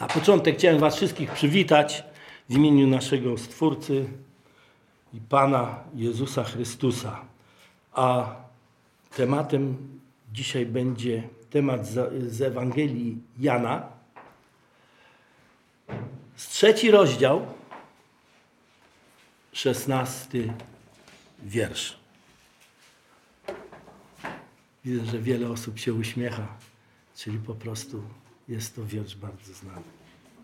Na początek chciałem Was wszystkich przywitać w imieniu naszego Stwórcy i Pana Jezusa Chrystusa. A tematem dzisiaj będzie temat z, Ewangelii Jana. Z trzeci rozdział, szesnasty wiersz. Widzę, że wiele osób się uśmiecha, czyli po prostu jest to wiersz bardzo znany.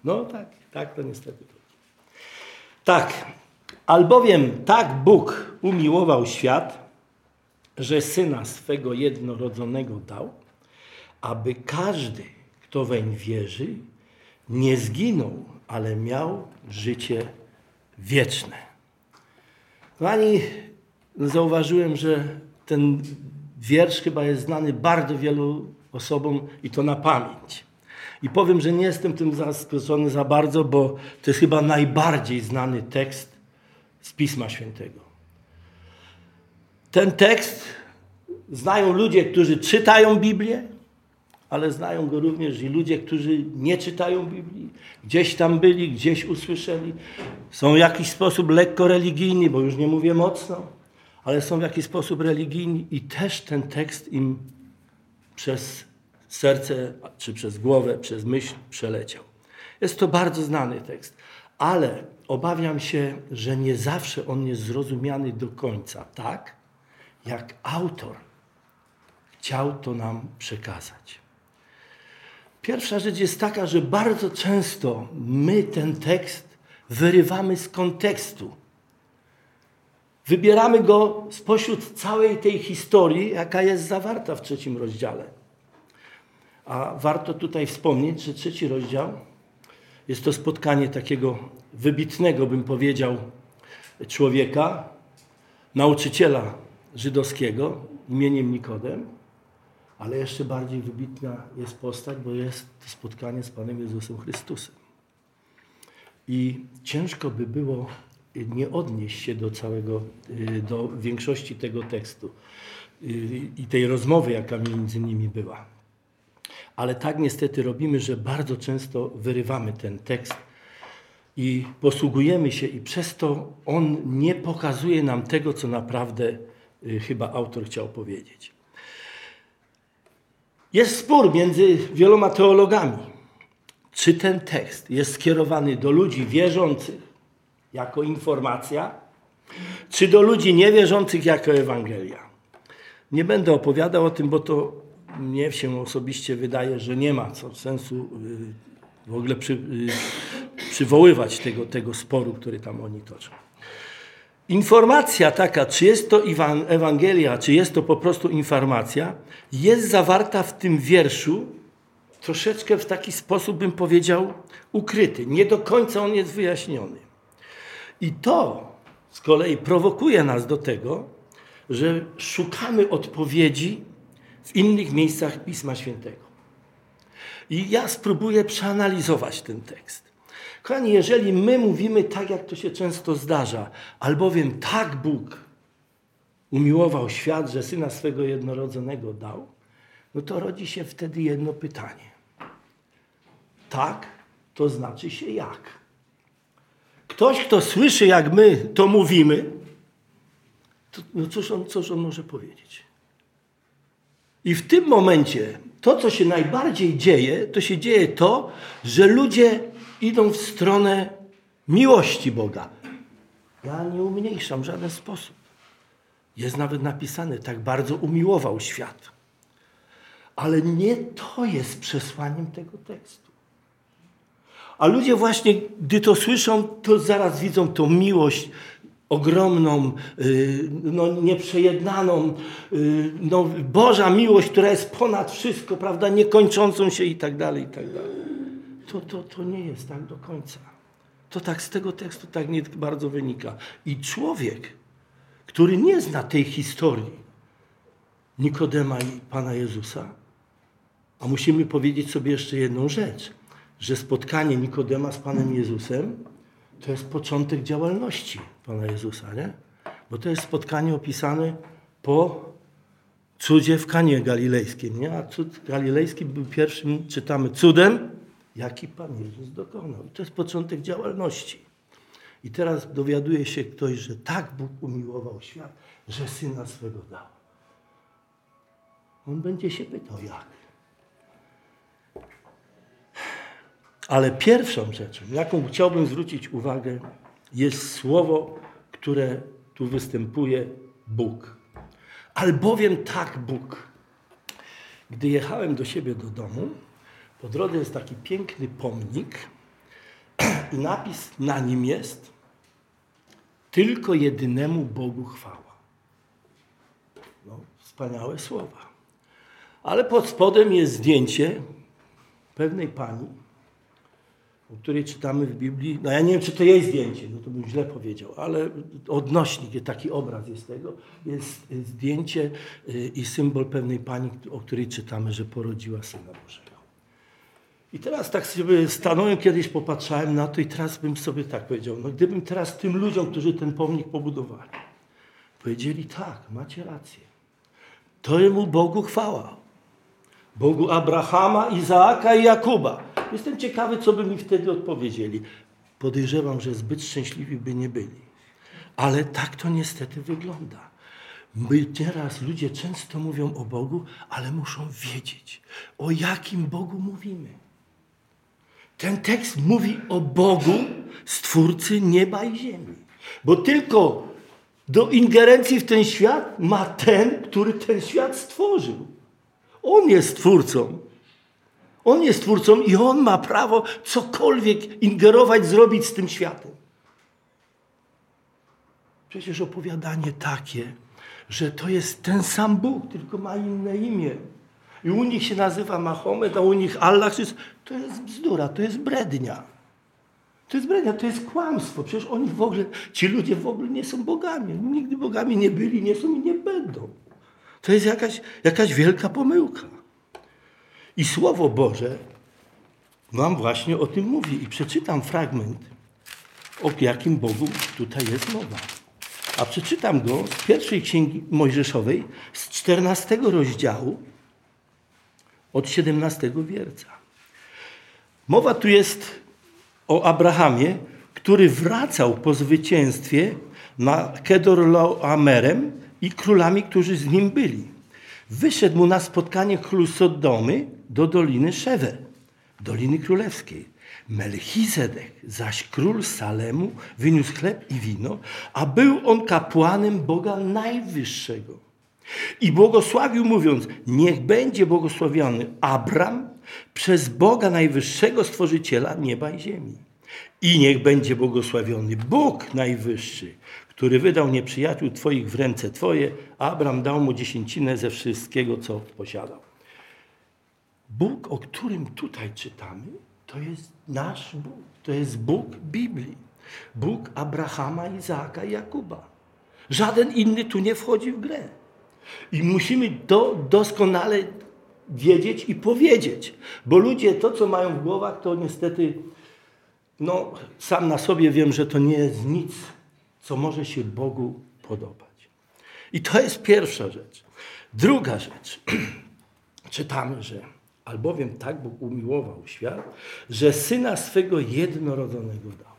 No tak, tak to niestety. Tak, albowiem tak Bóg umiłował świat, że Syna swego jednorodzonego dał, aby każdy, kto weń wierzy, nie zginął, ale miał życie wieczne. Kochani, zauważyłem, że ten wiersz chyba jest znany bardzo wielu osobom i to na pamięć. I powiem, że nie jestem tym zaskoczony za bardzo, bo to jest chyba najbardziej znany tekst z Pisma Świętego. Ten tekst znają ludzie, którzy czytają Biblię, ale znają go również i ludzie, którzy nie czytają Biblii, gdzieś tam byli, gdzieś usłyszeli, są w jakiś sposób lekko religijni, bo już nie mówię mocno, ale są w jakiś sposób religijni i też ten tekst im przez serce, czy przez głowę, przez myśl przeleciał. Jest to bardzo znany tekst, ale obawiam się, że nie zawsze on jest zrozumiany do końca, tak jak autor chciał to nam przekazać. Pierwsza rzecz jest taka, że bardzo często my ten tekst wyrywamy z kontekstu. Wybieramy go spośród całej tej historii, jaka jest zawarta w trzecim rozdziale. A warto tutaj wspomnieć, że trzeci rozdział jest to spotkanie takiego wybitnego, bym powiedział, człowieka, nauczyciela żydowskiego imieniem Nikodem, ale jeszcze bardziej wybitna jest postać, bo jest to spotkanie z Panem Jezusem Chrystusem. I ciężko by było nie odnieść się do całego, y, do większości tego tekstu y, i tej rozmowy, jaka między nimi była. Ale tak niestety robimy, że bardzo często wyrywamy ten tekst i posługujemy się, i przez to on nie pokazuje nam tego, co naprawdę y, chyba autor chciał powiedzieć. Jest spór między wieloma teologami, czy ten tekst jest skierowany do ludzi wierzących jako informacja, czy do ludzi niewierzących jako Ewangelia. Nie będę opowiadał o tym, bo to mnie się osobiście wydaje, że nie ma co sensu y, w ogóle przy, y, przywoływać tego, tego sporu, który tam oni toczą. Informacja taka, czy jest to Ewangelia, czy jest to po prostu informacja, jest zawarta w tym wierszu troszeczkę w taki sposób, bym powiedział, ukryty. Nie do końca on jest wyjaśniony. I to z kolei prowokuje nas do tego, że szukamy odpowiedzi w innych miejscach Pisma Świętego. I ja spróbuję przeanalizować ten tekst. Kochani, jeżeli my mówimy tak, jak to się często zdarza, albowiem tak Bóg umiłował świat, że Syna swego jednorodzonego dał, no to rodzi się wtedy jedno pytanie. Tak, to znaczy się jak? Ktoś, kto słyszy, jak my to mówimy, to, no cóż on, cóż on może powiedzieć? I w tym momencie to, co się najbardziej dzieje, to się dzieje to, że ludzie idą w stronę miłości Boga. Ja nie umniejszam w żaden sposób. Jest nawet napisane, tak bardzo umiłował świat. Ale nie to jest przesłaniem tego tekstu. A ludzie właśnie, gdy to słyszą, to zaraz widzą tą miłość ogromną, y, no, nieprzejednaną, y, no, Boża miłość, która jest ponad wszystko, prawda, niekończącą się i tak dalej, i tak dalej. To, to, to nie jest tak do końca. To tak z tego tekstu tak nie bardzo wynika. I człowiek, który nie zna tej historii Nikodema i Pana Jezusa, a musimy powiedzieć sobie jeszcze jedną rzecz, że spotkanie Nikodema z Panem Jezusem to jest początek działalności Pana Jezusa, nie? Bo to jest spotkanie opisane po cudzie w Kanie Galilejskiej, nie? A cud galilejski był pierwszym, czytamy, cudem jaki Pan Jezus dokonał. I to jest początek działalności. I teraz dowiaduje się ktoś, że tak Bóg umiłował świat, że Syna swego dał. On będzie się pytał, jak. Ale pierwszą rzeczą, jaką chciałbym zwrócić uwagę, jest słowo, które tu występuje Bóg. Albowiem tak Bóg. Gdy jechałem do siebie do domu, po drodze jest taki piękny pomnik i napis na nim jest tylko jedynemu Bogu chwała. No, wspaniałe słowa. Ale pod spodem jest zdjęcie pewnej pani, o której czytamy w Biblii. No ja nie wiem, czy to jej zdjęcie, no to bym źle powiedział, ale odnośnik, taki obraz jest tego. Jest zdjęcie y, i symbol pewnej pani, o której czytamy, że porodziła Syna Bożego. I teraz tak sobie stanąłem, kiedyś popatrzałem na to i teraz bym sobie tak powiedział, no gdybym teraz tym ludziom, którzy ten pomnik pobudowali, powiedzieli tak, macie rację. To jemu Bogu chwała. Bogu Abrahama, Izaaka i Jakuba. Jestem ciekawy, co by mi wtedy odpowiedzieli. Podejrzewam, że zbyt szczęśliwi by nie byli. Ale tak to niestety wygląda. My teraz ludzie często mówią o Bogu, ale muszą wiedzieć, o jakim Bogu mówimy. Ten tekst mówi o Bogu, Stwórcy nieba i ziemi. Bo tylko do ingerencji w ten świat ma ten, który ten świat stworzył. On jest Twórcą. On jest Twórcą i On ma prawo cokolwiek ingerować, zrobić z tym światem. Przecież opowiadanie takie, że to jest ten sam Bóg, tylko ma inne imię. I u nich się nazywa Mahomet, a u nich Allah. To jest bzdura, to jest brednia. To jest brednia, to jest kłamstwo. Przecież oni w ogóle, ci ludzie w ogóle nie są bogami. Nigdy bogami nie byli, nie są i nie będą. To jest jakaś, jakaś wielka pomyłka. I Słowo Boże wam właśnie o tym mówi. I przeczytam fragment, o jakim Bogu tutaj jest mowa. A przeczytam go z pierwszej księgi Mojżeszowej, z 14 rozdziału, od 17 wierca. Mowa tu jest o Abrahamie, który wracał po zwycięstwie na Kedorlaomerem i królami, którzy z nim byli. Wyszedł mu na spotkanie król Sodomy do Doliny Szewe, Doliny Królewskiej. Melchizedek, zaś król Salemu, wyniósł chleb i wino, a był on kapłanem Boga Najwyższego. I błogosławił, mówiąc: Niech będzie błogosławiony Abram przez Boga Najwyższego, Stworzyciela nieba i ziemi. I niech będzie błogosławiony Bóg Najwyższy, który wydał nieprzyjaciół Twoich w ręce Twoje. Abram dał mu dziesięcinę ze wszystkiego, co posiadał. Bóg, o którym tutaj czytamy, to jest nasz Bóg. To jest Bóg Biblii. Bóg Abrahama, Izaaka i Jakuba. Żaden inny tu nie wchodzi w grę. I musimy to doskonale wiedzieć i powiedzieć. Bo ludzie to, co mają w głowach, to niestety, no, sam na sobie wiem, że to nie jest nic, co może się Bogu podobać. I to jest pierwsza rzecz. Druga rzecz. Czytamy, że albowiem tak Bóg umiłował świat, że Syna swego jednorodzonego dał.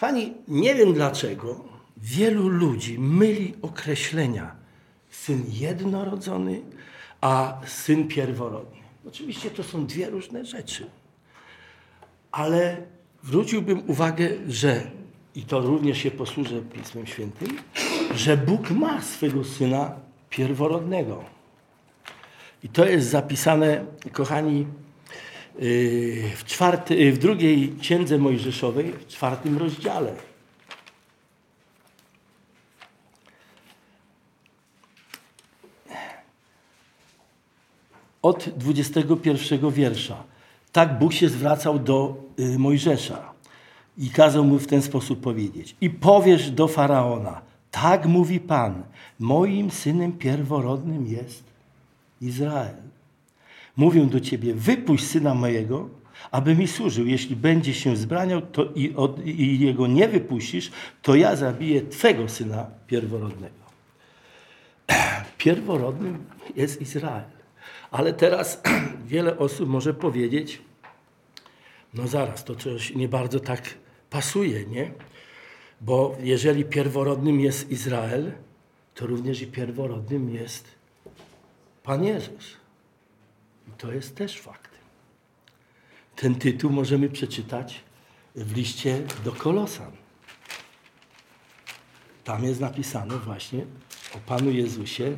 Pani, nie wiem dlaczego wielu ludzi myli określenia syn jednorodzony, a syn pierworodny. Oczywiście to są dwie różne rzeczy. Ale zwróciłbym uwagę, że, i to również się posłużę Pismem Świętym, że Bóg ma swego syna pierworodnego. I to jest zapisane, kochani, yy, w, czwarty, yy, w drugiej księdze Mojżeszowej, w czwartym rozdziale. od 21 wiersza. Tak Bóg się zwracał do y, Mojżesza i kazał mu w ten sposób powiedzieć. I powiesz do Faraona, tak mówi Pan, moim synem pierworodnym jest Izrael. Mówię do ciebie, wypuść syna mojego, aby mi służył. Jeśli będzie się zbraniał to i, od, i jego nie wypuścisz, to ja zabiję twego syna pierworodnego. Pierworodnym jest Izrael. Ale teraz wiele osób może powiedzieć, No zaraz, to coś nie bardzo tak pasuje, nie? Bo jeżeli pierworodnym jest Izrael, to również i pierworodnym jest Pan Jezus. I to jest też fakt. Ten tytuł możemy przeczytać w liście do Kolosan. Tam jest napisane właśnie o Panu Jezusie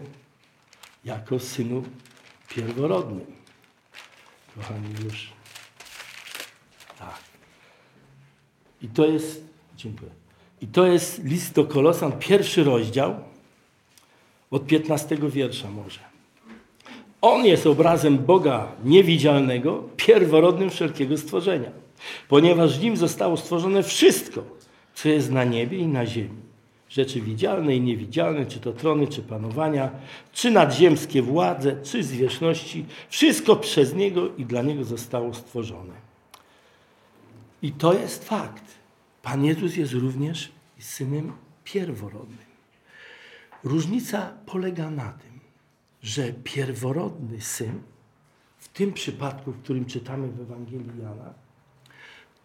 jako Synu pierworodnym. Kochani, już tak. I to jest, dziękuję. I to jest list do Kolosan, pierwszy rozdział, od 15 wiersza może. On jest obrazem Boga niewidzialnego, pierworodnym wszelkiego stworzenia, ponieważ nim zostało stworzone wszystko, co jest na niebie i na ziemi. Rzeczy widzialne i niewidzialne, czy to trony, czy panowania, czy nadziemskie władze, czy zwierzchności, wszystko przez Niego i dla Niego zostało stworzone. I to jest fakt. Pan Jezus jest również synem pierworodnym. Różnica polega na tym, że pierworodny syn, w tym przypadku, w którym czytamy w Ewangelii Jana,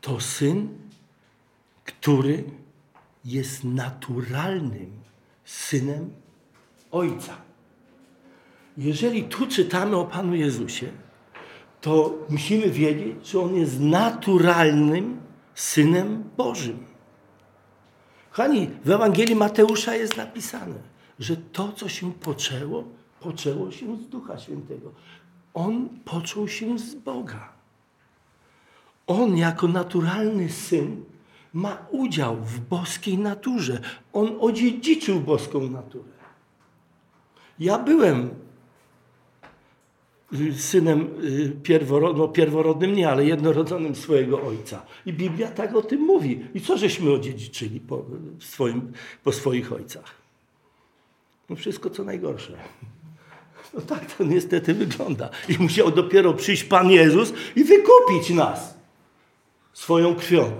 to syn, który jest naturalnym synem Ojca. Jeżeli tu czytamy o Panu Jezusie, to musimy wiedzieć, że On jest naturalnym synem Bożym. Kochani, w Ewangelii Mateusza jest napisane, że to, co się poczęło, poczęło się z Ducha Świętego. On począł się z Boga. On jako naturalny syn ma udział w boskiej naturze. On odziedziczył boską naturę. Ja byłem synem y, pierworodnym, no pierworodnym nie, ale jednorodzonym swojego ojca. I Biblia tak o tym mówi. I co żeśmy odziedziczyli po, swoim, po swoich ojcach? No wszystko co najgorsze. No tak to niestety wygląda. I musiał dopiero przyjść Pan Jezus i wykupić nas swoją krwią.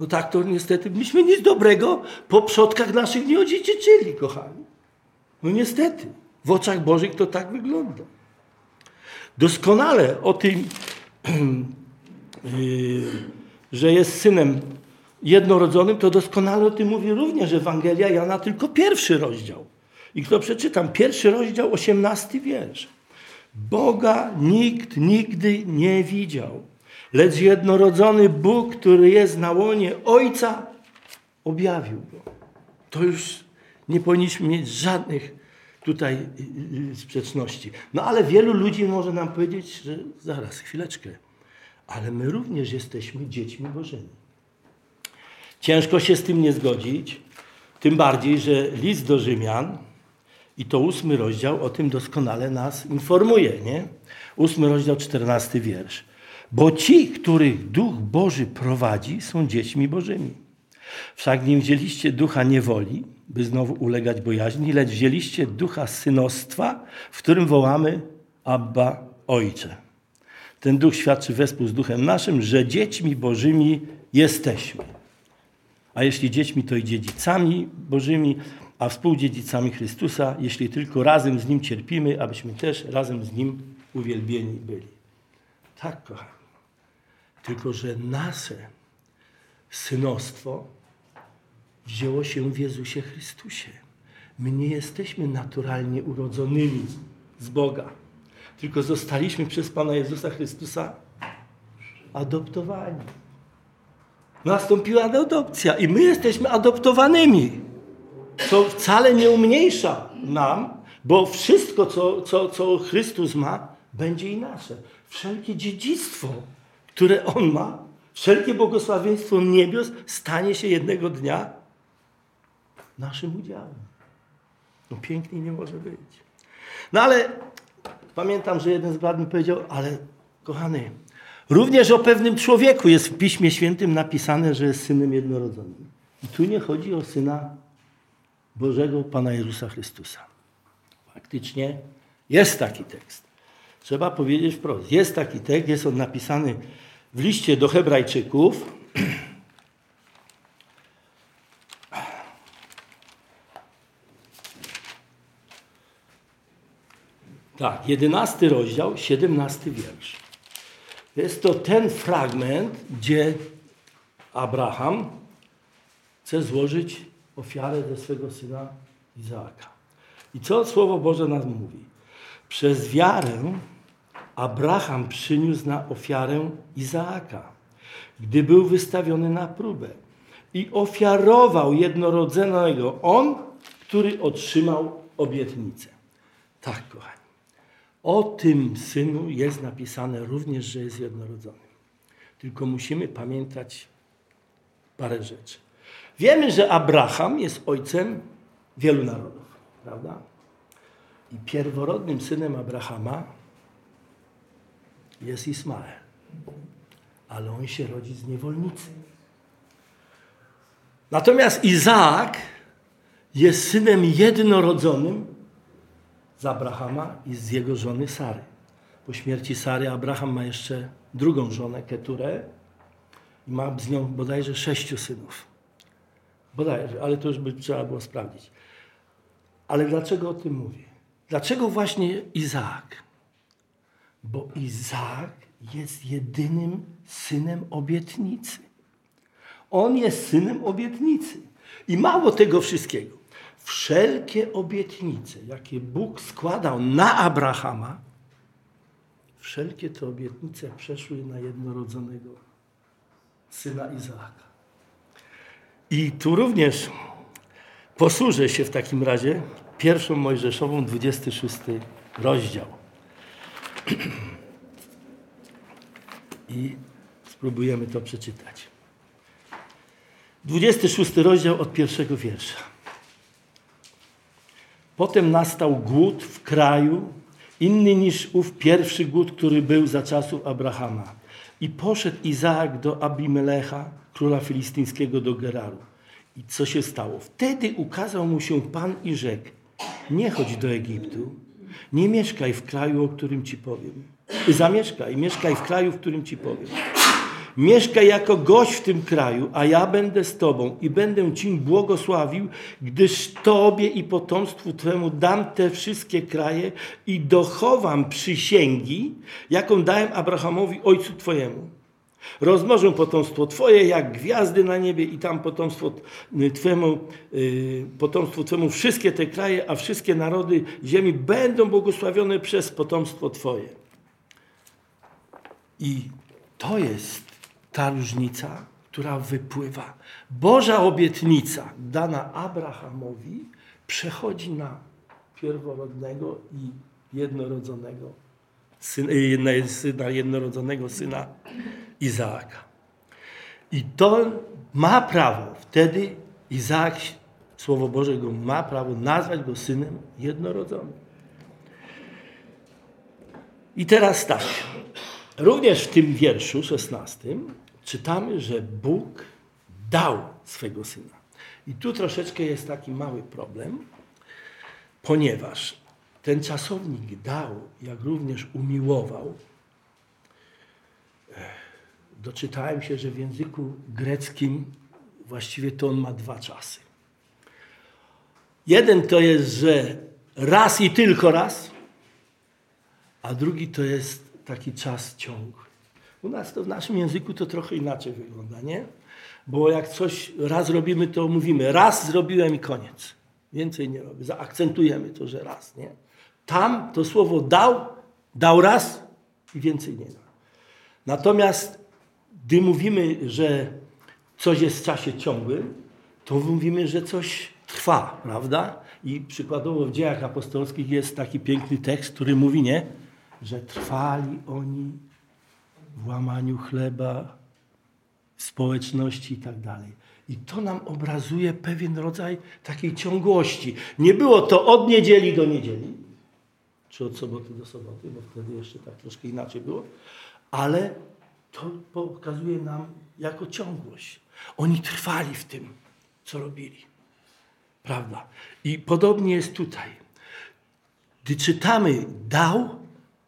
No tak to niestety, myśmy nic dobrego po przodkach naszych nie odziedziczyli, kochani. No niestety. W oczach Bożych to tak wygląda. Doskonale o tym, yy, że jest synem jednorodzonym, to doskonale o tym mówi również Ewangelia Jana, tylko pierwszy rozdział. I kto przeczytam? Pierwszy rozdział, osiemnasty wiersz. Boga nikt nigdy nie widział, lecz jednorodzony Bóg, który jest na łonie Ojca, objawił go. To już nie powinniśmy mieć żadnych tutaj y, y, sprzeczności. No ale wielu ludzi może nam powiedzieć, że zaraz, chwileczkę, ale my również jesteśmy dziećmi Bożymi. Ciężko się z tym nie zgodzić, tym bardziej, że list do Rzymian i to ósmy rozdział o tym doskonale nas informuje, nie? Ósmy rozdział, czternasty wiersz. Bo ci, których Duch Boży prowadzi, są dziećmi Bożymi. Wszak nie wzięliście ducha niewoli, by znowu ulegać bojaźni, lecz wzięliście ducha synostwa, w którym wołamy Abba Ojcze. Ten duch świadczy wespół z duchem naszym, że dziećmi bożymi jesteśmy. A jeśli dziećmi, to i dziedzicami bożymi, a współdziedzicami Chrystusa, jeśli tylko razem z Nim cierpimy, abyśmy też razem z Nim uwielbieni byli. Tak, kochani. Tylko, że nasze synostwo wzięło się w Jezusie Chrystusie. My nie jesteśmy naturalnie urodzonymi z Boga, tylko zostaliśmy przez Pana Jezusa Chrystusa adoptowani. Nastąpiła adopcja i my jesteśmy adoptowanymi. Co wcale nie umniejsza nam, bo wszystko, co, co, co Chrystus ma, będzie i nasze. Wszelkie dziedzictwo, które On ma, wszelkie błogosławieństwo niebios stanie się jednego dnia naszym udziałem. No piękniej nie może być. No ale pamiętam, że jeden z brat mi powiedział, ale kochany, również o pewnym człowieku jest w Piśmie Świętym napisane, że jest synem jednorodzonym. I tu nie chodzi o syna Bożego Pana Jezusa Chrystusa. Faktycznie jest taki tekst. Trzeba powiedzieć wprost. Jest taki tekst, jest on napisany w liście do Hebrajczyków. Tak, jedenasty rozdział, siedemnasty wiersz. Jest to ten fragment, gdzie Abraham chce złożyć ofiarę ze swego syna Izaaka. I co Słowo Boże nam mówi? Przez wiarę Abraham przyniósł na ofiarę Izaaka, gdy był wystawiony na próbę. I ofiarował jednorodzonego on, który otrzymał obietnicę. Tak, kochani. O tym synu jest napisane również, że jest jednorodzony. Tylko musimy pamiętać parę rzeczy. Wiemy, że Abraham jest ojcem wielu narodów, prawda? I pierworodnym synem Abrahama jest Ismael. Ale on się rodzi z niewolnicy. Natomiast Izaak jest synem jednorodzonym z Abrahama i z jego żony Sary. Po śmierci Sary Abraham ma jeszcze drugą żonę, Keturę, i ma z nią bodajże sześciu synów. Bodajże, ale to już by trzeba było sprawdzić. Ale dlaczego o tym mówię? Dlaczego właśnie Izaak? Bo Izaak jest jedynym synem obietnicy. On jest synem obietnicy. I mało tego wszystkiego. Wszelkie obietnice, jakie Bóg składał na Abrahama, wszelkie te obietnice przeszły na jednorodzonego syna Izaaka. I tu również posłużę się w takim razie pierwszą Mojżeszową, 26 rozdział. I spróbujemy to przeczytać. 26 rozdział od pierwszego wiersza. Potem nastał głód w kraju, inny niż ów pierwszy głód, który był za czasów Abrahama. I poszedł Izaak do Abimelecha, króla filistyńskiego, do Geraru. I co się stało? Wtedy ukazał mu się Pan i rzekł, nie chodź do Egiptu, nie mieszkaj w kraju, o którym ci powiem. Zamieszkaj, mieszkaj w kraju, w którym ci powiem. Mieszkaj jako gość w tym kraju, a ja będę z Tobą i będę Ci błogosławił, gdyż Tobie i potomstwu Twemu dam te wszystkie kraje i dochowam przysięgi, jaką dałem Abrahamowi, ojcu Twojemu. Rozmnożę potomstwo Twoje jak gwiazdy na niebie i tam potomstwo Twemu, yy, potomstwu Twemu wszystkie te kraje, a wszystkie narody ziemi będą błogosławione przez potomstwo Twoje. I to jest ta różnica, która wypływa. Boża obietnica dana Abrahamowi przechodzi na pierworodnego i jednorodzonego syna, syna jednorodzonego syna Izaaka. I to ma prawo, wtedy Izaak, Słowo Boże go ma prawo nazwać go synem jednorodzonym. I teraz tak, również w tym wierszu szesnastym czytamy, że Bóg dał swego syna. I tu troszeczkę jest taki mały problem, ponieważ ten czasownik dał, jak również umiłował, doczytałem się, że w języku greckim właściwie to on ma dwa czasy. Jeden to jest, że raz i tylko raz, a drugi to jest taki czas ciągły. U nas to w naszym języku to trochę inaczej wygląda, nie? Bo jak coś raz robimy, to mówimy raz zrobiłem i koniec. Więcej nie robię. Zaakcentujemy to, że raz, nie? Tam to słowo dał, dał raz i więcej nie da. Natomiast gdy mówimy, że coś jest w czasie ciągłym, to mówimy, że coś trwa, prawda? I przykładowo w dziejach apostolskich jest taki piękny tekst, który mówi, nie? Że trwali oni w łamaniu chleba, w społeczności i tak dalej. I to nam obrazuje pewien rodzaj takiej ciągłości. Nie było to od niedzieli do niedzieli, czy od soboty do soboty, bo wtedy jeszcze tak troszkę inaczej było, ale to pokazuje nam jako ciągłość. Oni trwali w tym, co robili. Prawda? I podobnie jest tutaj. Gdy czytamy dał,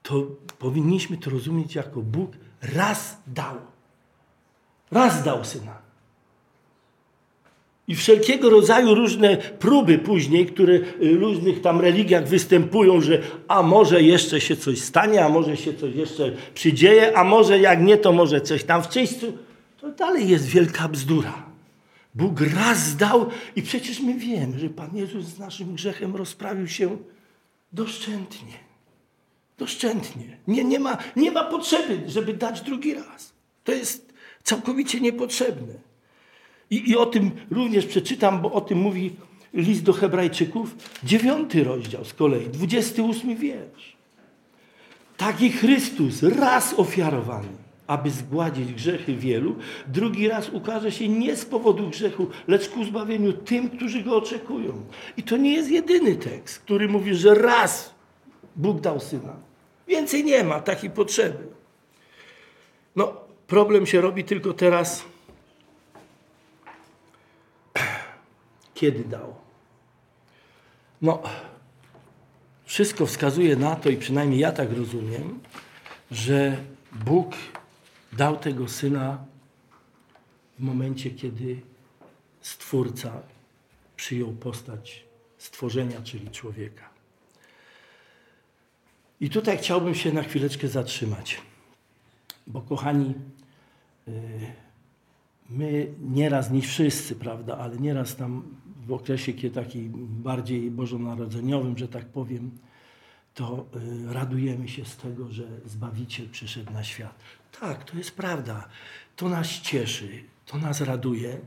to powinniśmy to rozumieć jako Bóg raz dał. Raz dał syna. I wszelkiego rodzaju różne próby później, które w różnych tam religiach występują, że a może jeszcze się coś stanie, a może się coś jeszcze przydzieje, a może jak nie, to może coś tam w czyśćcu. To dalej jest wielka bzdura. Bóg raz dał i przecież my wiemy, że Pan Jezus z naszym grzechem rozprawił się doszczętnie. Doszczętnie. Nie, nie, ma, nie ma potrzeby, żeby dać drugi raz. To jest całkowicie niepotrzebne. I, I o tym również przeczytam, bo o tym mówi list do Hebrajczyków, dziewiąty rozdział z kolei, dwudziesty ósmy wiersz. Taki Chrystus raz ofiarowany, aby zgładzić grzechy wielu, drugi raz ukaże się nie z powodu grzechu, lecz ku zbawieniu tym, którzy go oczekują. I to nie jest jedyny tekst, który mówi, że raz Bóg dał syna. Więcej nie ma takiej potrzeby. No, problem się robi tylko teraz kiedy dał. No, wszystko wskazuje na to, i przynajmniej ja tak rozumiem, że Bóg dał tego syna w momencie, kiedy Stwórca przyjął postać stworzenia, czyli człowieka. I tutaj chciałbym się na chwileczkę zatrzymać, bo kochani, yy, my nieraz, nie wszyscy, prawda, ale nieraz tam w okresie kiedy taki bardziej bożonarodzeniowym, że tak powiem, to y, radujemy się z tego, że Zbawiciel przyszedł na świat. Tak, to jest prawda. To nas cieszy, to nas raduje.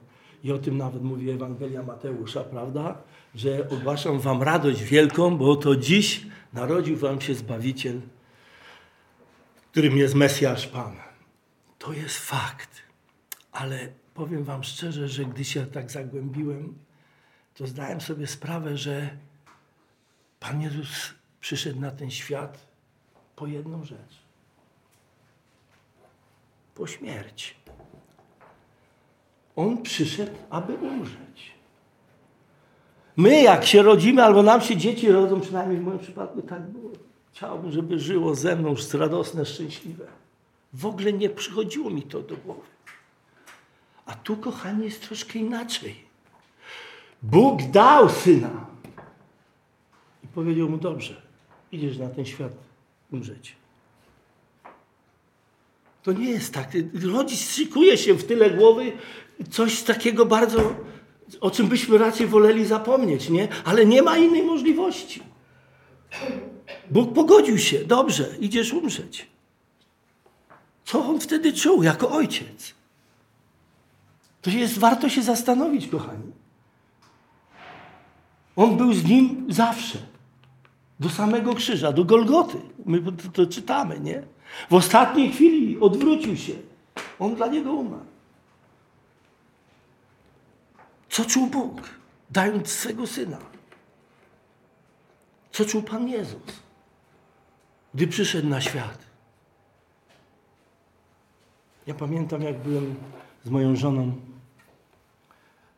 I o tym nawet mówi Ewangelia Mateusza, prawda? Że ogłaszam wam radość wielką, bo to dziś narodził wam się Zbawiciel, którym jest Mesjasz Pan. To jest fakt. Ale powiem wam szczerze, że gdy się tak zagłębiłem, to zdałem sobie sprawę, że Pan Jezus przyszedł na ten świat po jedną rzecz. Po śmierci. On przyszedł, aby umrzeć. My, jak się rodzimy, albo nam się dzieci rodzą, przynajmniej w moim przypadku tak było. Chciałbym, żeby żyło ze mną radosne, szczęśliwe. W ogóle nie przychodziło mi to do głowy. A tu, kochani, jest troszkę inaczej. Bóg dał syna. I powiedział mu, dobrze, idziesz na ten świat umrzeć. To nie jest tak. Rodzic szykuje się w tyle głowy coś takiego bardzo, o czym byśmy raczej woleli zapomnieć, nie? Ale nie ma innej możliwości. Bóg pogodził się. Dobrze, idziesz umrzeć. Co on wtedy czuł jako ojciec? To jest warto się zastanowić, kochani. On był z nim zawsze. Do samego krzyża, do Golgoty. My to, to czytamy, nie? W ostatniej chwili odwrócił się. On dla niego umarł. Co czuł Bóg, dając swego syna? Co czuł Pan Jezus, gdy przyszedł na świat? Ja pamiętam, jak byłem z moją żoną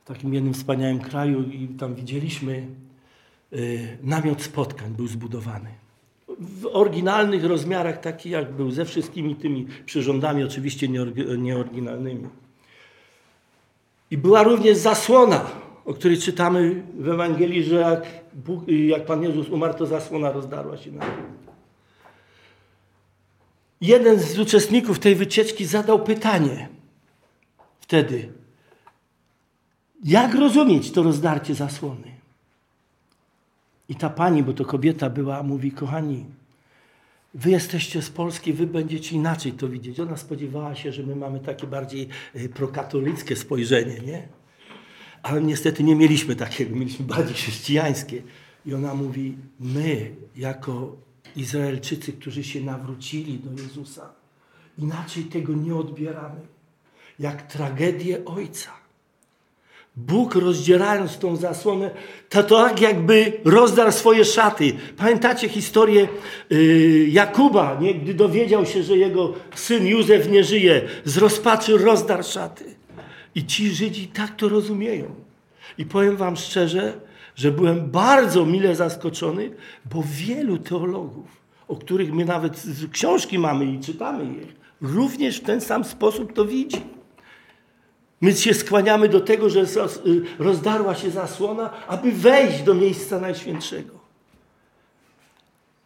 w takim jednym wspaniałym kraju i tam widzieliśmy y, namiot spotkań był zbudowany. W oryginalnych rozmiarach, taki jak był, ze wszystkimi tymi przyrządami, oczywiście nieoryginalnymi. I była również zasłona, o której czytamy w Ewangelii, że jak, Bóg, jak Pan Jezus umarł, to zasłona rozdarła się na. Jeden z uczestników tej wycieczki zadał pytanie wtedy, jak rozumieć to rozdarcie zasłony? I ta pani, bo to kobieta była, mówi, kochani, wy jesteście z Polski, wy będziecie inaczej to widzieć. Ona spodziewała się, że my mamy takie bardziej e, prokatolickie spojrzenie, nie? Ale niestety nie mieliśmy takiego, mieliśmy bardziej chrześcijańskie. I ona mówi, my jako Izraelczycy, którzy się nawrócili do Jezusa, inaczej tego nie odbieramy, jak tragedię Ojca. Bóg rozdzierając tą zasłonę, to tak jakby rozdarł swoje szaty. Pamiętacie historię yy, Jakuba, nie? gdy dowiedział się, że jego syn Józef nie żyje, z rozpaczy rozdarł szaty. I ci Żydzi tak to rozumieją. I powiem wam szczerze, że byłem bardzo mile zaskoczony, bo wielu teologów, o których my nawet książki mamy i czytamy je, również w ten sam sposób to widzi. My się skłaniamy do tego, że rozdarła się zasłona, aby wejść do miejsca najświętszego.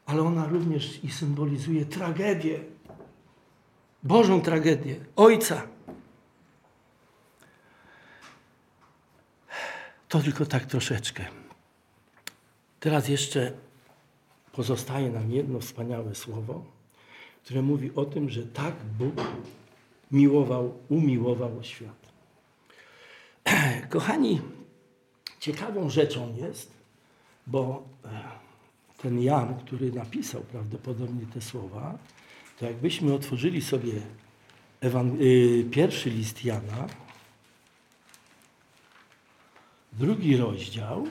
Ale ona również i symbolizuje tragedię. Bożą tragedię. Ojca. To tylko tak troszeczkę. Teraz jeszcze pozostaje nam jedno wspaniałe słowo, które mówi o tym, że tak Bóg miłował, umiłował świat. Kochani, ciekawą rzeczą jest, bo e, ten Jan, który napisał prawdopodobnie te słowa, to jakbyśmy otworzyli sobie y, pierwszy list Jana, drugi rozdział,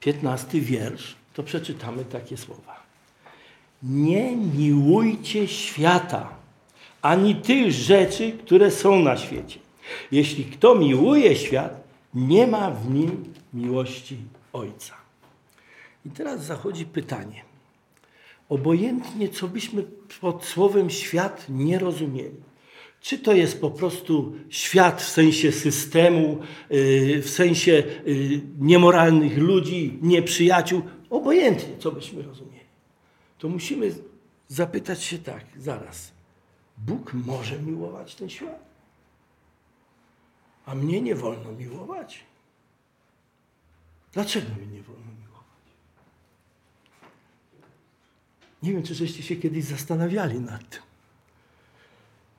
piętnasty wiersz, to przeczytamy takie słowa. Nie miłujcie świata, ani tych rzeczy, które są na świecie. Jeśli kto miłuje świat, nie ma w nim miłości Ojca. I teraz zachodzi pytanie. Obojętnie, co byśmy pod słowem świat nie rozumieli. Czy to jest po prostu świat w sensie systemu, y, w sensie y, niemoralnych ludzi, nieprzyjaciół, obojętnie, co byśmy rozumieli, to musimy zapytać się tak, zaraz. Bóg może miłować ten świat? A mnie nie wolno miłować? Dlaczego mnie nie wolno miłować? Nie wiem, czy żeście się kiedyś zastanawiali nad tym.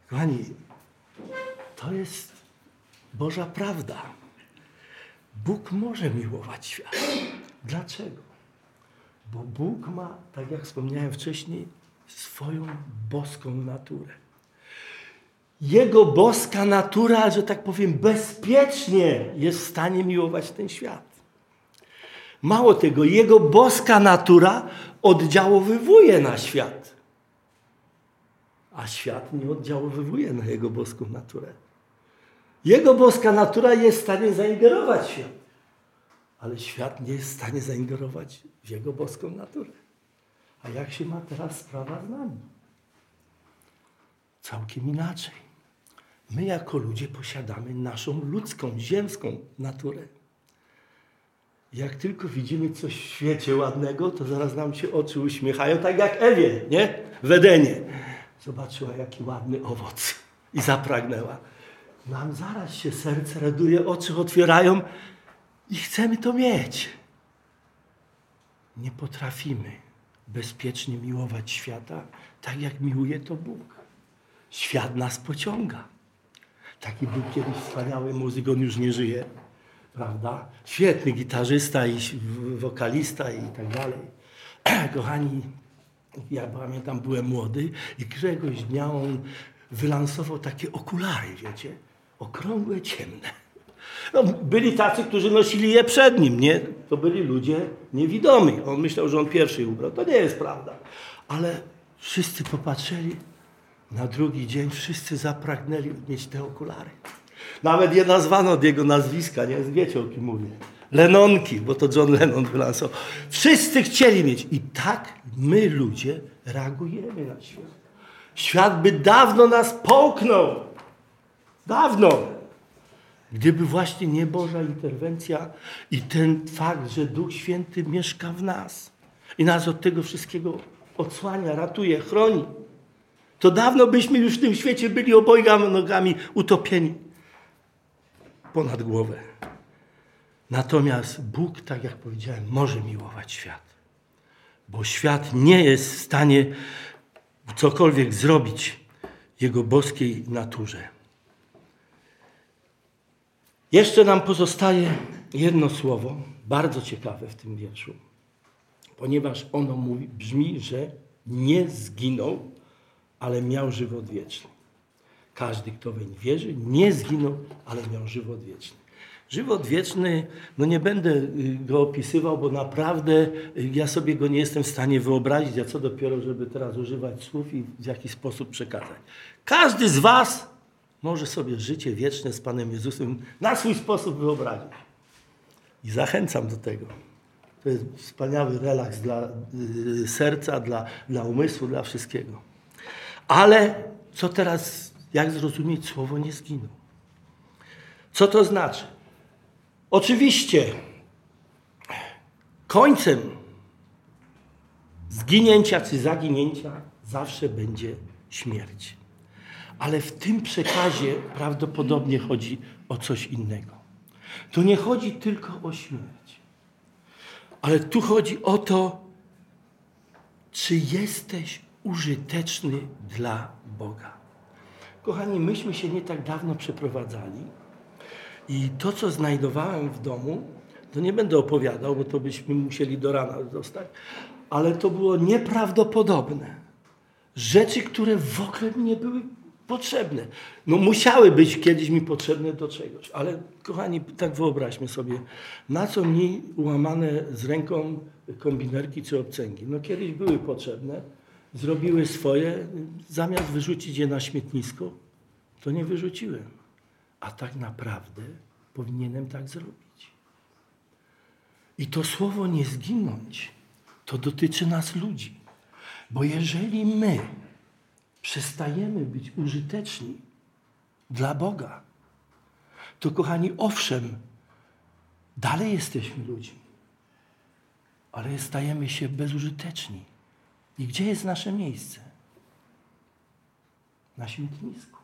Kochani, to jest Boża prawda. Bóg może miłować świat. Dlaczego? Bo Bóg ma, tak jak wspomniałem wcześniej, swoją boską naturę. Jego boska natura, że tak powiem, bezpiecznie jest w stanie miłować ten świat. Mało tego, jego boska natura oddziaływuje na świat a świat nie oddziaływuje na jego boską naturę. Jego boska natura jest w stanie zaingerować w świat, ale świat nie jest w stanie zaingerować w jego boską naturę. A jak się ma teraz sprawa z nami? Całkiem inaczej. My jako ludzie posiadamy naszą ludzką, ziemską naturę. Jak tylko widzimy coś w świecie ładnego, to zaraz nam się oczy uśmiechają, tak jak Ewie, nie? W Edenie zobaczyła jaki ładny owoc i zapragnęła. Nam zaraz się serce raduje, oczy otwierają i chcemy to mieć. Nie potrafimy bezpiecznie miłować świata, tak jak miłuje to Bóg. Świat nas pociąga. Taki był kiedyś wspaniały muzyk, on już nie żyje, prawda? Świetny gitarzysta i wokalista i tak dalej. Kochani, ja pamiętam, byłem młody i któregoś dnia on wylansował takie okulary, wiecie, okrągłe, ciemne. No, byli tacy, którzy nosili je przed nim, nie? To byli ludzie niewidomi. On myślał, że on pierwszy ubrał. To nie jest prawda. Ale wszyscy popatrzyli, na drugi dzień wszyscy zapragnęli mieć te okulary. Nawet je nazwano od jego nazwiska, nie? Wiecie o kim mówię. Lenonki, bo to John Lennon wylansował. Wszyscy chcieli mieć. I tak my ludzie reagujemy na świat. Świat by dawno nas połknął. Dawno. Gdyby właśnie nie Boża interwencja i ten fakt, że Duch Święty mieszka w nas i nas od tego wszystkiego odsłania, ratuje, chroni, to dawno byśmy już w tym świecie byli obojga nogami utopieni ponad głowę. Natomiast Bóg, tak jak powiedziałem, może miłować świat, bo świat nie jest w stanie cokolwiek zrobić Jego boskiej naturze. Jeszcze nam pozostaje jedno słowo, bardzo ciekawe w tym wierszu, ponieważ ono mówi, brzmi, że nie zginął, ale miał żywot wieczny. Każdy, kto weń wierzy, nie zginął, ale miał żywot wieczny. Żywot wieczny, no nie będę y, go opisywał, bo naprawdę y, ja sobie go nie jestem w stanie wyobrazić, a co dopiero, żeby teraz używać słów i w jakiś sposób przekazać. Każdy z Was może sobie życie wieczne z Panem Jezusem na swój sposób wyobrazić. I zachęcam do tego. To jest wspaniały relaks dla y, serca, dla, dla umysłu, dla wszystkiego. Ale co teraz, jak zrozumieć słowo nie zginął? Co to znaczy? Oczywiście końcem zginięcia czy zaginięcia zawsze będzie śmierć. Ale w tym przekazie prawdopodobnie chodzi o coś innego. Tu nie chodzi tylko o śmierć, ale tu chodzi o to, czy jesteś użyteczny dla Boga. Kochani, myśmy się nie tak dawno przeprowadzali i to, co znajdowałem w domu, to nie będę opowiadał, bo to byśmy musieli do rana zostać, ale to było nieprawdopodobne. Rzeczy, które w ogóle nie były potrzebne. No musiały być kiedyś mi potrzebne do czegoś, ale kochani, tak wyobraźmy sobie, na co mi ułamane z ręką kombinerki czy obcęgi. No kiedyś były potrzebne, zrobiły swoje, zamiast wyrzucić je na śmietnisko, to nie wyrzuciłem. A tak naprawdę powinienem tak zrobić. I to słowo nie zginąć, to dotyczy nas ludzi. Bo jeżeli my przestajemy być użyteczni dla Boga, to kochani, owszem, dalej jesteśmy ludźmi, ale stajemy się bezużyteczni. I gdzie jest nasze miejsce? Na śmietnisku.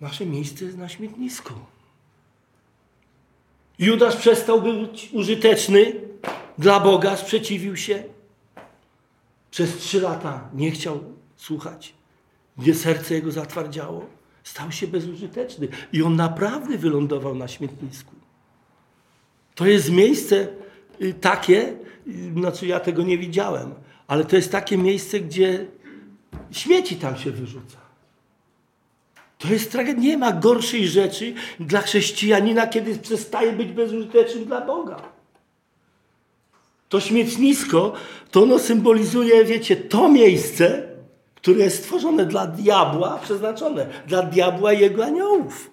Nasze miejsce jest na śmietnisku. Judasz przestał być użyteczny dla Boga, sprzeciwił się. Przez trzy lata nie chciał słuchać, gdzie serce jego zatwardziało. Stał się bezużyteczny i on naprawdę wylądował na śmietnisku. To jest miejsce y, takie, y, znaczy ja tego nie widziałem, ale to jest takie miejsce, gdzie śmieci tam się wyrzuca. To jest tragedia. Nie ma gorszej rzeczy dla chrześcijanina, kiedy przestaje być bezużyteczny dla Boga. To śmietnisko, to ono symbolizuje, wiecie, to miejsce, które jest stworzone dla diabła, przeznaczone dla diabła i jego aniołów.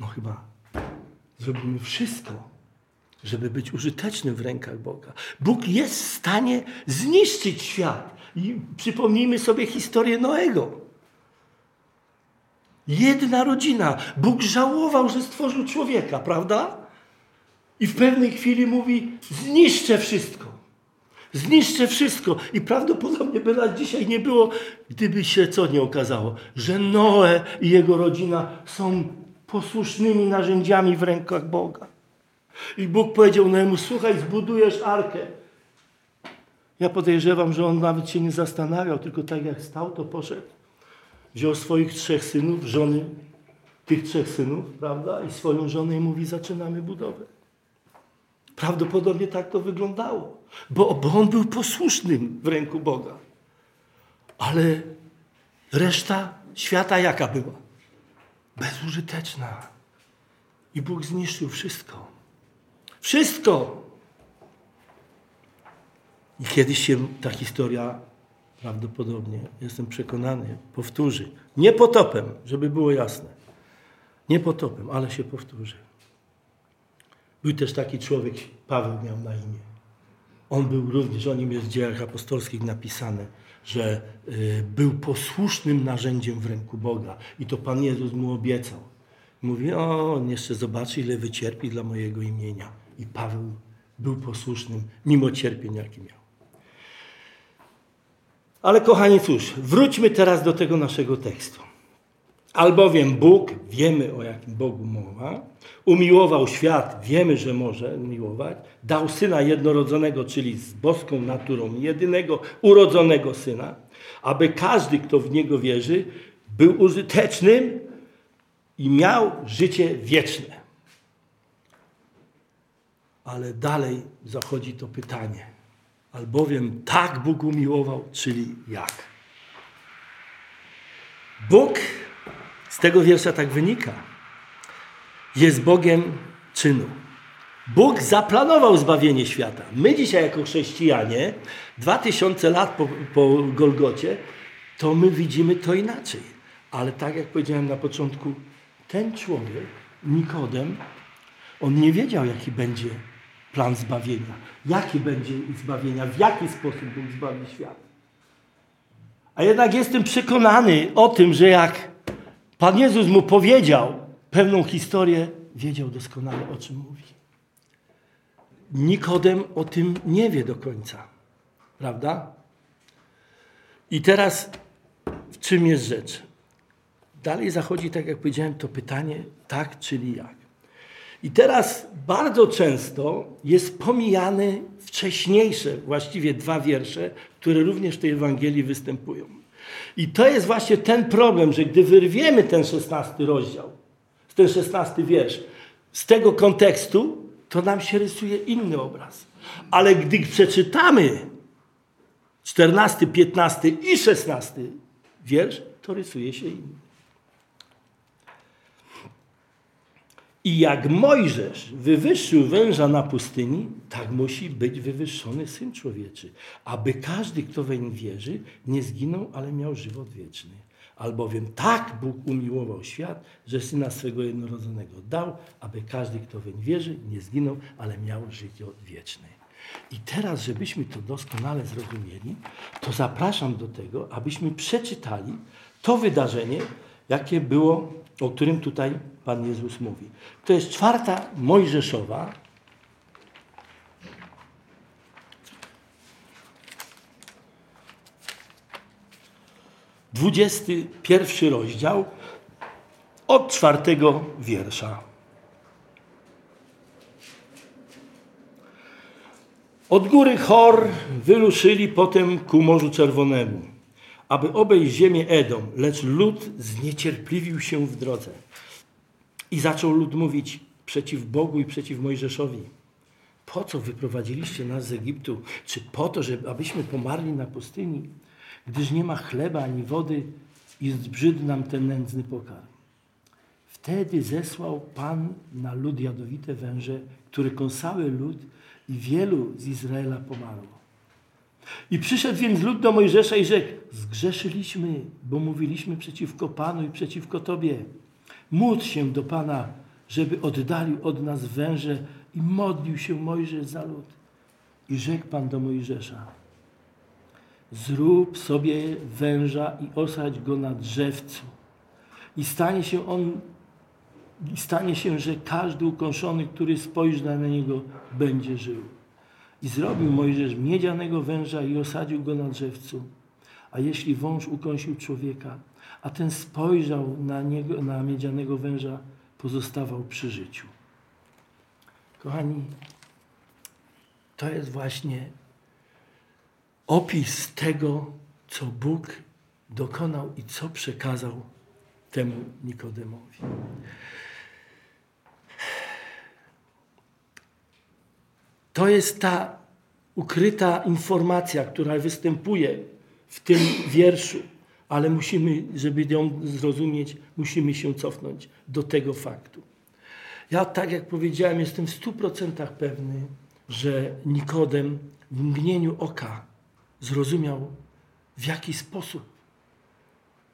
No chyba zrobimy wszystko, żeby być użytecznym w rękach Boga. Bóg jest w stanie zniszczyć świat. I przypomnijmy sobie historię Noego. Jedna rodzina. Bóg żałował, że stworzył człowieka, prawda? I w pewnej chwili mówi: zniszczę wszystko. Zniszczę wszystko. I prawdopodobnie by nas dzisiaj nie było, gdyby się co nie okazało, że Noe i jego rodzina są posłusznymi narzędziami w rękach Boga. I Bóg powiedział Noemu: Słuchaj, zbudujesz arkę. Ja podejrzewam, że on nawet się nie zastanawiał, tylko tak jak stał, to poszedł wziął swoich trzech synów, żony tych trzech synów, prawda, i swoją żonę i mówi, zaczynamy budowę. Prawdopodobnie tak to wyglądało, bo, bo on był posłusznym w ręku Boga. Ale reszta świata jaka była? Bezużyteczna. I Bóg zniszczył wszystko. Wszystko. I kiedyś się ta historia prawdopodobnie, jestem przekonany, powtórzy. Nie potopem, żeby było jasne. Nie potopem, ale się powtórzy. Był też taki człowiek, Paweł miał na imię. On był również, o nim jest w dziejach apostolskich napisane, że y, był posłusznym narzędziem w ręku Boga. I to Pan Jezus mu obiecał. Mówi, o, on jeszcze zobaczy, ile wycierpi dla mojego imienia. I Paweł był posłusznym, mimo cierpień, jaki miał. Ale kochani, cóż, wróćmy teraz do tego naszego tekstu. Albowiem Bóg, wiemy o jakim Bogu mowa, umiłował świat, wiemy, że może miłować, dał Syna jednorodzonego, czyli z boską naturą, jedynego urodzonego Syna, aby każdy, kto w Niego wierzy, był użytecznym i miał życie wieczne. Ale dalej zachodzi to pytanie – albowiem tak Bóg umiłował, czyli jak. Bóg, z tego wiersza tak wynika, jest Bogiem czynu. Bóg zaplanował zbawienie świata. My dzisiaj jako chrześcijanie, dwa tysiące lat po, po Golgocie, to my widzimy to inaczej. Ale tak jak powiedziałem na początku, ten człowiek, Nikodem, on nie wiedział, jaki będzie plan zbawienia. Jaki będzie zbawienia, w jaki sposób Bóg zbawi świat. A jednak jestem przekonany o tym, że jak Pan Jezus mu powiedział pewną historię, wiedział doskonale o czym mówi. Nikodem o tym nie wie do końca. Prawda? I teraz w czym jest rzecz? Dalej zachodzi, tak jak powiedziałem, to pytanie tak, czyli jak. I teraz bardzo często jest pomijane wcześniejsze, właściwie dwa wiersze, które również w tej Ewangelii występują. I to jest właśnie ten problem, że gdy wyrwiemy ten szesnasty rozdział, ten szesnasty wiersz z tego kontekstu, to nam się rysuje inny obraz. Ale gdy przeczytamy 14, 15 i 16 wiersz, to rysuje się inny. I jak Mojżesz wywyższył węża na pustyni, tak musi być wywyższony Syn Człowieczy, aby każdy, kto weń wierzy, nie zginął, ale miał żywot wieczny. Albowiem tak Bóg umiłował świat, że Syna swego jednorodzonego dał, aby każdy, kto weń wierzy, nie zginął, ale miał życie wieczne. I teraz, żebyśmy to doskonale zrozumieli, to zapraszam do tego, abyśmy przeczytali to wydarzenie, jakie było, o którym tutaj Pan Jezus mówi. To jest czwarta Mojżeszowa, dwudziesty pierwszy rozdział od czwartego wiersza. Od góry Chor wyruszyli potem ku Morzu Czerwonemu, aby obejść ziemię Edom, lecz lud zniecierpliwił się w drodze. I zaczął lud mówić przeciw Bogu i przeciw Mojżeszowi. Po co wyprowadziliście nas z Egiptu? Czy po to, żeby, abyśmy pomarli na pustyni? Gdyż nie ma chleba ani wody i zbrzydł nam ten nędzny pokarm. Wtedy zesłał Pan na lud jadowite węże, które kąsały lud i wielu z Izraela pomarło. I przyszedł więc lud do Mojżesza i rzekł, zgrzeszyliśmy, bo mówiliśmy przeciwko Panu i przeciwko Tobie. Módl się do Pana, żeby oddalił od nas węże i modlił się Mojżesz za lud. I rzekł Pan do Mojżesza, zrób sobie węża i osadź go na drzewcu. I stanie się on, i stanie się, że każdy ukąszony, który spojrzy na niego, będzie żył. I zrobił Mojżesz miedzianego węża i osadził go na drzewcu. A jeśli wąż ukąsił człowieka, a ten spojrzał na, niego, na miedzianego węża, pozostawał przy życiu. Kochani, to jest właśnie opis tego, co Bóg dokonał i co przekazał temu Nikodemowi. To jest ta ukryta informacja, która występuje w tym wierszu, ale musimy, żeby ją zrozumieć, musimy się cofnąć do tego faktu. Ja, tak jak powiedziałem, jestem w stu procentach pewny, że Nikodem w mgnieniu oka zrozumiał, w jaki sposób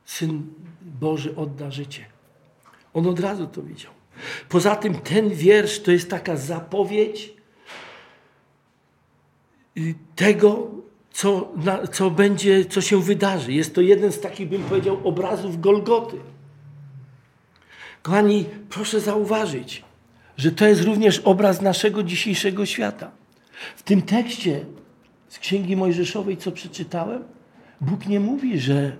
Syn Boży odda życie. On od razu to widział. Poza tym ten wiersz to jest taka zapowiedź tego, co, na, co będzie, co się wydarzy. Jest to jeden z takich, bym powiedział, obrazów Golgoty. Kochani, proszę zauważyć, że to jest również obraz naszego dzisiejszego świata. W tym tekście z Księgi Mojżeszowej, co przeczytałem, Bóg nie mówi, że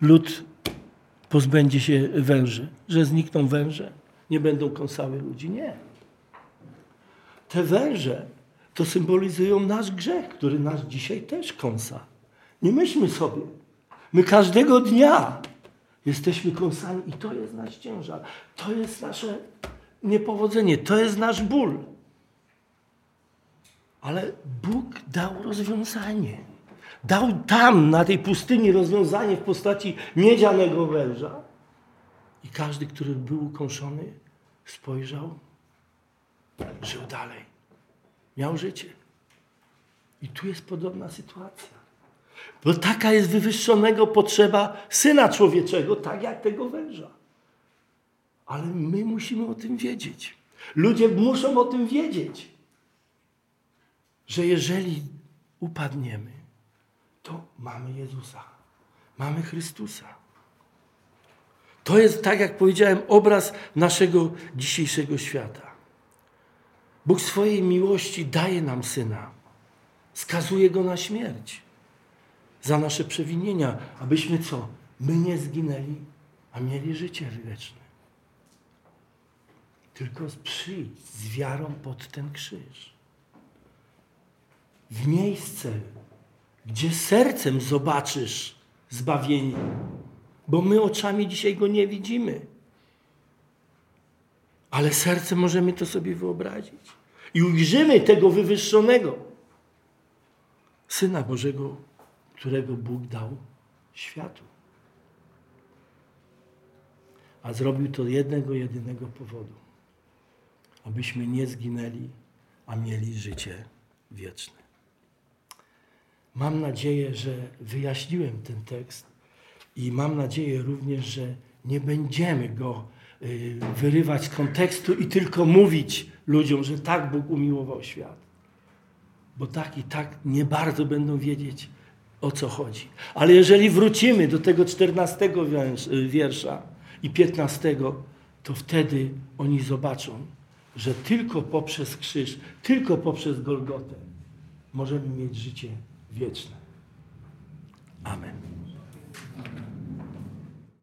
lud pozbędzie się węży, że znikną węże, nie będą kąsały ludzi. Nie. Te węże to symbolizują nasz grzech, który nas dzisiaj też kąsa. Nie myślmy sobie. My każdego dnia jesteśmy kąsani i to jest nasz ciężar. To jest nasze niepowodzenie. To jest nasz ból. Ale Bóg dał rozwiązanie. Dał tam, na tej pustyni, rozwiązanie w postaci miedzianego węża. I każdy, który był ukąszony, spojrzał, żył dalej miał życie. I tu jest podobna sytuacja. Bo taka jest wywyższonego potrzeba Syna Człowieczego, tak jak tego węża. Ale my musimy o tym wiedzieć. Ludzie muszą o tym wiedzieć, że jeżeli upadniemy, to mamy Jezusa, mamy Chrystusa. To jest, tak jak powiedziałem, obraz naszego dzisiejszego świata. Bóg swojej miłości daje nam syna, skazuje go na śmierć za nasze przewinienia, abyśmy co? My nie zginęli, a mieli życie wieczne. Tylko przyjdź z wiarą pod ten krzyż. W miejsce, gdzie sercem zobaczysz zbawienie, bo my oczami dzisiaj go nie widzimy. Ale sercem możemy to sobie wyobrazić. I ujrzymy tego wywyższonego Syna Bożego, którego Bóg dał światu. A zrobił to jednego, jedynego powodu. Abyśmy nie zginęli, a mieli życie wieczne. Mam nadzieję, że wyjaśniłem ten tekst i mam nadzieję również, że nie będziemy go wyrywać z kontekstu i tylko mówić ludziom, że tak Bóg umiłował świat. Bo tak i tak nie bardzo będą wiedzieć, o co chodzi. Ale jeżeli wrócimy do tego czternastego wiersza i piętnastego, to wtedy oni zobaczą, że tylko poprzez krzyż, tylko poprzez Golgotę możemy mieć życie wieczne.